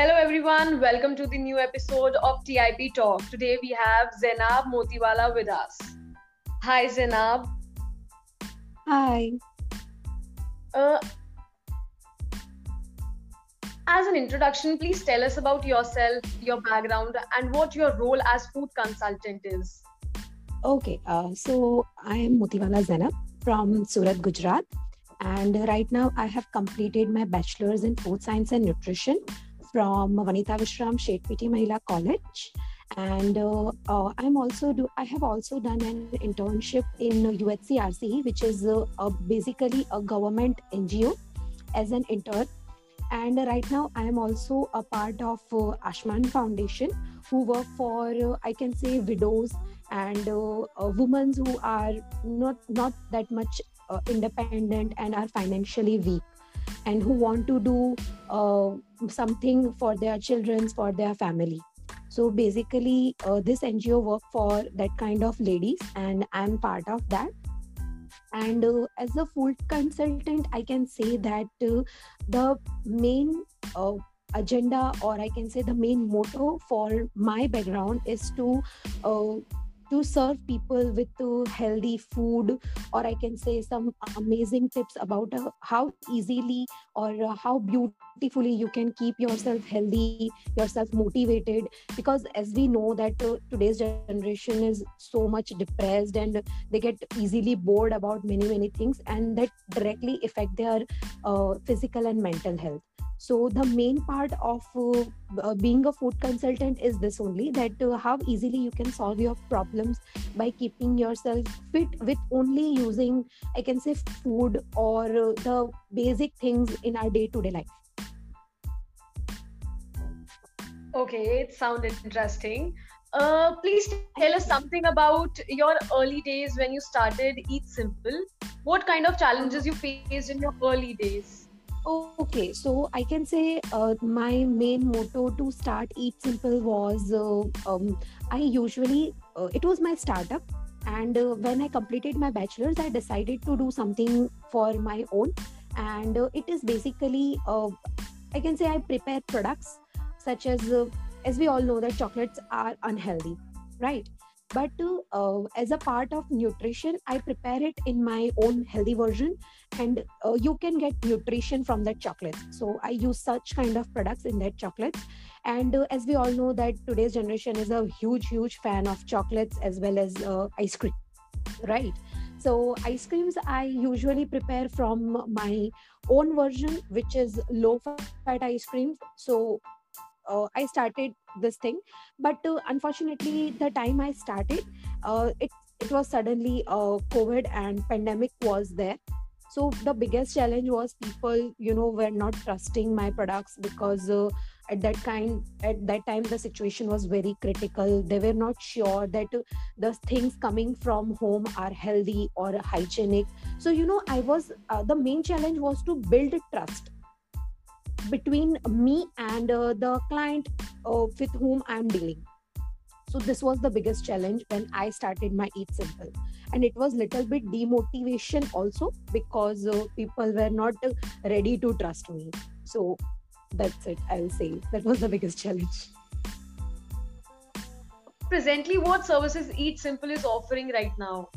Hello, everyone. Welcome to the new episode of TIP Talk. Today we have Zainab Motiwala with us. Hi, Zainab. Hi. Uh, as an introduction, please tell us about yourself, your background, and what your role as food consultant is. Okay, uh, so I am Motiwala Zainab from Surat, Gujarat. And right now I have completed my bachelor's in food science and nutrition from Vanita Vishram Shetpiti Mahila College. And uh, uh, I'm also do I have also done an internship in UHCRC, which is uh, basically a government NGO as an intern. And right now I am also a part of uh, Ashman Foundation, who work for uh, I can say widows and women who are not not that much independent and are financially weak and who want to do uh, something for their children for their family. So basically uh, this ngo work for that kind of ladies and i'm part of that. And uh, as a food consultant i can say that uh, the main uh, agenda or i can say the main motto for my background is to uh, to serve people with uh, healthy food or i can say some amazing tips about uh, how easily or uh, how beautifully you can keep yourself healthy yourself motivated. Because as we know that uh, today's generation is so much depressed and they get easily bored about many many things and that directly affect their uh, physical and mental health so the main part of uh, uh, being a food consultant is this only that uh, how easily you can solve your problems by keeping yourself fit with only using i can say food or uh, the basic things in our day to day life. Okay it sounded interesting. Uh, please tell us something about your early days when you started Eatsimple. What kind of challenges you faced in your early days Okay, so I can say uh, my main motto to start Eatsimple was uh, um, I usually, uh, it was my startup. And uh, when I completed my bachelor's, I decided to do something for my own. And uh, it is basically, uh, I can say, I prepare products such as, as we all know, that chocolates are unhealthy, right? But uh, as a part of nutrition i prepare it in my own healthy version. And uh, you can get nutrition from that chocolate. So i use such kind of products in that chocolate. And uh, as we all know that today's generation is a huge huge fan of chocolates as well as uh, ice cream right? So ice creams i usually prepare from my own version which is low fat ice creams so uh, I started this thing. But uh, unfortunately, the time I started, uh, it it was suddenly uh, COVID and pandemic was there. So the biggest challenge was people, you know, were not trusting my products because uh, at that kind at that time the situation was very critical. They were not sure that the things coming from home are healthy or hygienic. So you know, I was uh, the main challenge was to build trust between me and uh, the client uh, with whom i'm dealing. So this was the biggest challenge when i started my Eatsimple. And it was little bit demotivation also because uh, people were not ready to trust me. So that's it i'll say. That was the biggest challenge. Presently what services Eatsimple is offering right now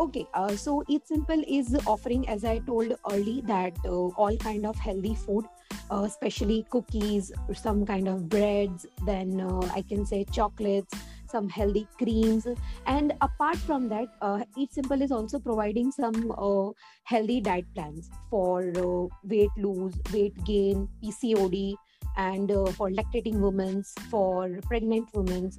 okay uh, so Eatsimple is offering as i told early that uh, all kind of healthy food uh, especially cookies, some kind of breads, then uh, I can say chocolates, some healthy creams. And apart from that, uh, Eatsimple is also providing some uh, healthy diet plans for weight lose, weight gain, PCOD, and for lactating women, for pregnant women,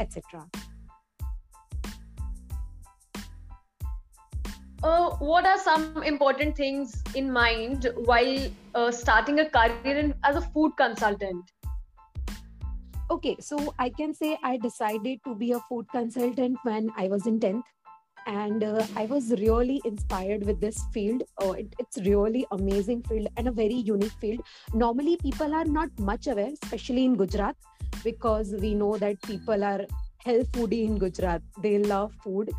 etc. uh, what are some important things in mind while uh, starting a career in, as a food consultant? Okay, so I can say I decided to be a food consultant when I was in 10th. And uh, I was really inspired with this field. Uh, it, it's really amazing field and a very unique field. Normally, people are not much aware, especially in Gujarat, because we know that people are health foodie in Gujarat. They love food.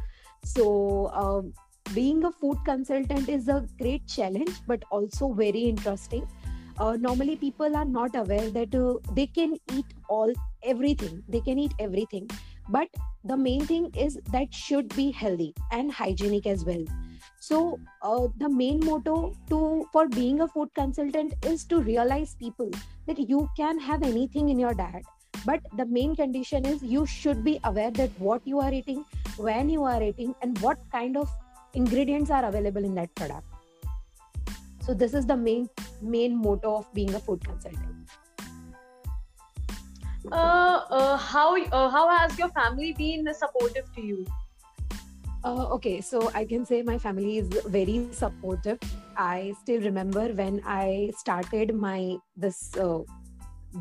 So um, being a food consultant is a great challenge but also very interesting. Uh, normally people are not aware that uh, they can eat all everything. They can eat everything. But the main thing is that should be healthy and hygienic as well. So uh, the main motto to for being a food consultant is to realize people that you can have anything in your diet. But the main condition is you should be aware that what you are eating when you are eating and what kind of ingredients are available in that product. So this is the main main motto of being a food consultant. Uh, uh, how uh, how has your family been supportive to you? Uh, okay, so I can say my family is very supportive. I still remember when I started my this uh,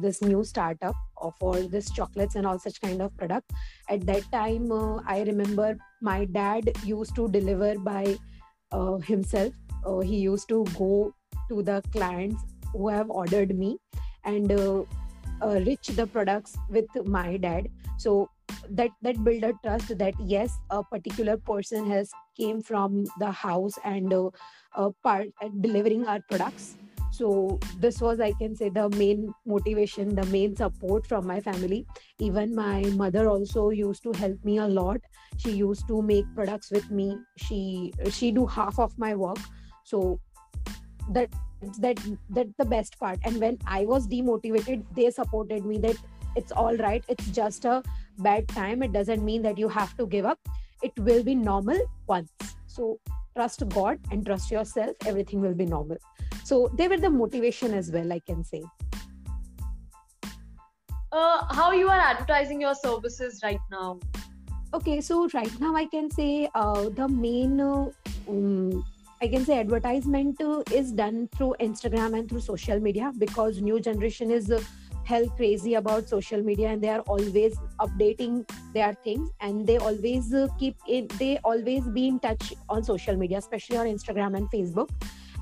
this new startup for this chocolates and all such kind of product. At that time, uh, I remember my dad used to deliver by uh, himself. Uh, he used to go to the clients who have ordered me and uh, rich the products with my dad. So that that build a trust that yes a particular person has came from the house and uh, uh, part uh, delivering our products so this was i can say the main motivation the main support from my family. Even my mother also used to help me a lot. She used to make products with me. She she do half of my work. So that that that the best part. And when i was demotivated they supported me that it's all right. It's just a bad time. It doesn't mean that you have to give up. It will be normal once. So trust god and trust yourself. Everything will be normal so they were the motivation as well i can say. Uh, how you are advertising your services right now? Okay so right now i can say uh, the main uh, um, I can say advertisement uh, is done through Instagram and through social media because new generation is uh, hell crazy about social media and they are always updating their things and they always uh, keep in they always be in touch on social media especially on instagram and facebook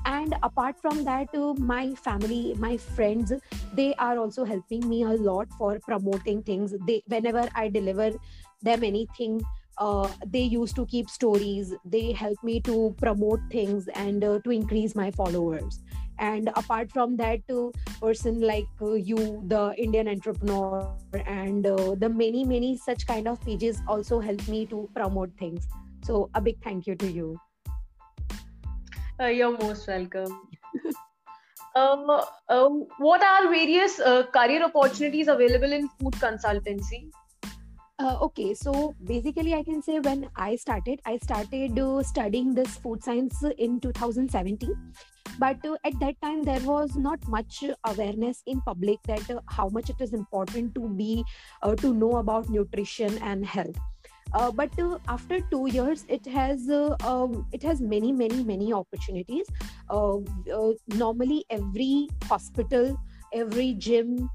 and apart from that uh, my family my friends they are also helping me a lot for promoting things. They whenever i deliver them anything uh, they used to keep stories. They help me to promote things and uh, to increase my followers. And apart from that uh, person like uh, you the indian entrepreneur and uh, the many many such kind of pages also help me to promote things. So a big thank you to you uh, you're most welcome. Um, uh, what are various uh, career opportunities available in food consultancy? Uh, okay, so basically, I can say when I started, I started uh, studying this food science in 2017 but uh, at that time there was not much awareness in public that how much it is important to be to know about nutrition and health uh, but uh, after two years it has uh, um, it has many many many opportunities. Normally every hospital every gym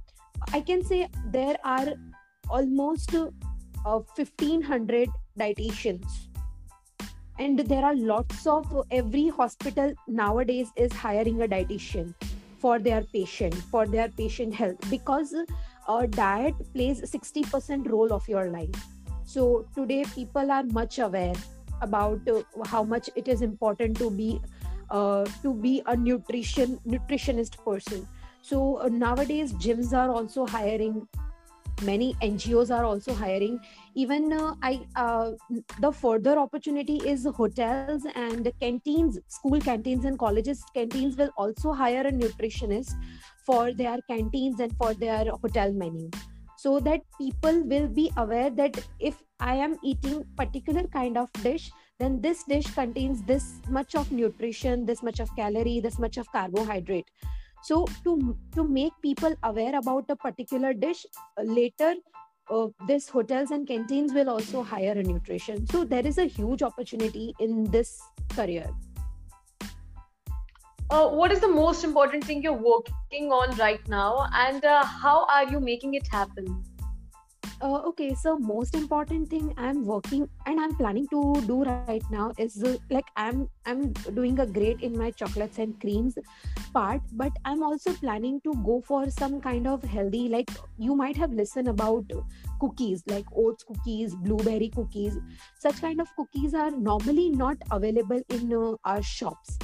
i can say there are almost 1500 dietitians. And there are lots of every hospital nowadays is hiring a dietitian for their patient for their patient health because uh, diet plays 60% role of your life so today people are much aware about uh, how much it is important to be uh, to be a nutrition nutritionist person. So uh, nowadays gyms are also hiring many ngos are also hiring. Even uh, i uh, the further opportunity is hotels and canteens school canteens and colleges. Canteens will also hire a nutritionist for their canteens and for their hotel menu so that people will be aware that if i am eating particular kind of dish then this dish contains this much of nutrition this much of calorie this much of carbohydrate. So to to make people aware about a particular dish uh, later uh, this hotels and canteens will also hire a nutrition. So there is a huge opportunity in this career uh, what is the most important thing you're working on right now? And uh, how are you making it happen? Uh, okay so most important thing i'm working and i'm planning to do right now is uh, like i'm i'm doing a great in my chocolates and creams part but i'm also planning to go for some kind of healthy like you might have listened about cookies like oats cookies blueberry cookies. Such kind of cookies are normally not available in uh, our shops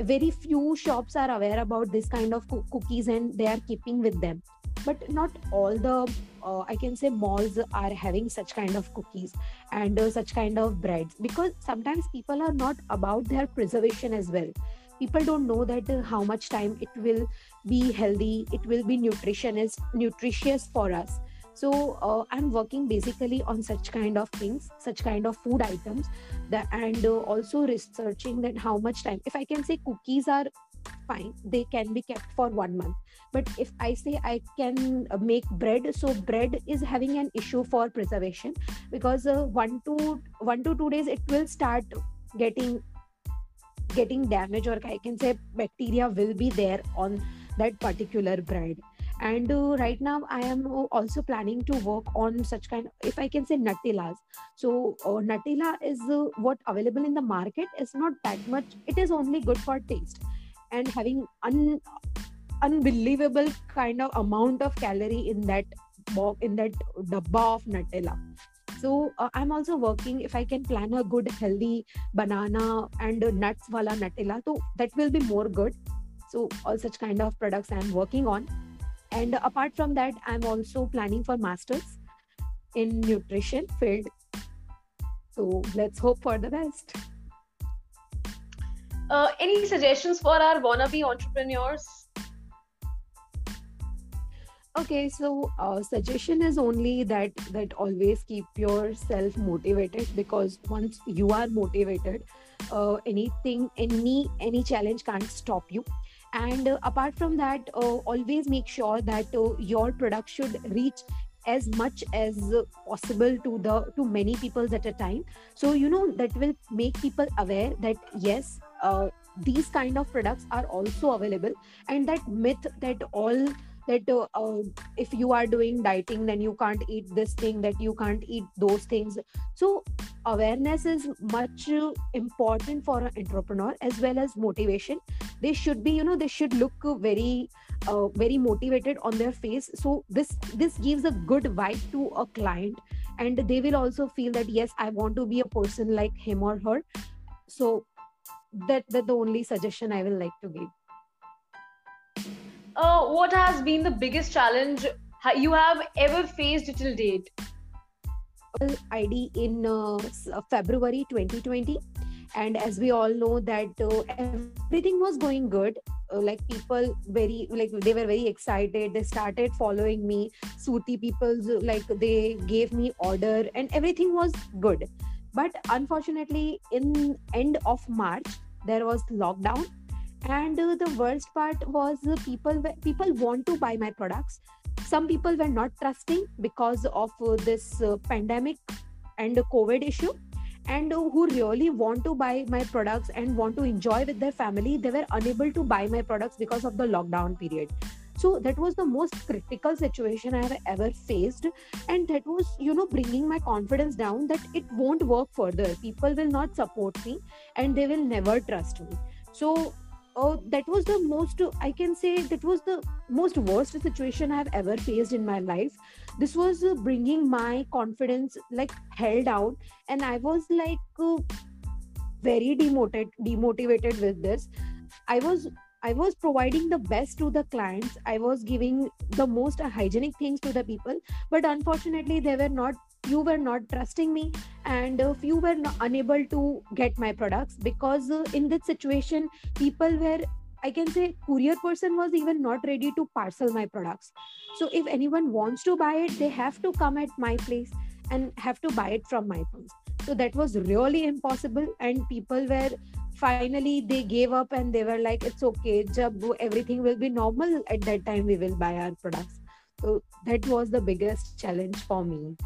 very few shops are aware about this kind of cookies and they are keeping with them. But not all the uh, i can say malls are having such kind of cookies and uh, such kind of breads because sometimes people are not about their preservation as well. People don't know that uh, how much time it will be healthy it will be nutritionist nutritious for us so uh, i'm working basically on such kind of things such kind of food items that and uh, also researching that how much time if i can say cookies are fine they can be kept for one month. But if i say i can uh, make bread so bread is having an issue for preservation because uh, one to one to two days it will start getting getting damaged or i can say bacteria will be there on that particular bread and uh, right now i am also planning to work on such kind if i can say nutellas so uh, nutella is uh, what available in the market is not that much. It is only good for taste. And having un, unbelievable kind of amount of calorie in that in that dabba of nutella. So uh, i'm also working if i can plan a good healthy banana and nuts wala nutella so that will be more good. So all such kind of products i'm working on and apart from that i'm also planning for masters in nutrition field. So let's hope for the best. Uh, any suggestions for our wannabe entrepreneurs? Okay so uh, suggestion is only that that always keep yourself motivated because once you are motivated uh, anything any any challenge can't stop you and uh, apart from that uh, always make sure that uh, your product should reach as much as possible to the to many people at a time. So you know that will make people aware that yes uh, these kind of products are also available. And that myth that all that uh, uh, if you are doing dieting then you can't eat this thing that you can't eat those things. So awareness is much important for an entrepreneur as well as motivation they should be you know they should look very uh, very motivated on their face. So this this gives a good vibe to a client and they will also feel that yes i want to be a person like him or her. So that that the only suggestion i will like to give. Uh, what has been the biggest challenge you have ever faced till date? ID in uh, February 2020, and as we all know that uh, everything was going good. Uh, like people very like they were very excited. They started following me. Suti people like they gave me order, and everything was good. But unfortunately, in end of March, there was lockdown and uh, the worst part was uh, people people want to buy my products some people were not trusting because of uh, this uh, pandemic and covid issue and who really want to buy my products and want to enjoy with their family they were unable to buy my products because of the lockdown period. So that was the most critical situation i have ever faced. And that was you know bringing my confidence down that it won't work further. People will not support me and they will never trust me. So uh, that was the most i can say that was the most worst situation i have ever faced in my life. This was uh, bringing my confidence like held down and i was like uh, very demotivated demotivated with this. I was i was providing the best to the clients. I was giving the most hygienic things to the people but unfortunately they were not you were not trusting me and you were unable to get my products because uh, in this situation people were i can say courier person was even not ready to parcel my products. So if anyone wants to buy it they have to come at my place and have to buy it from my place. So that was really impossible and people were finally they gave up and they were like it's okay jab everything will be normal at that time we will buy our products. So that was the biggest challenge for me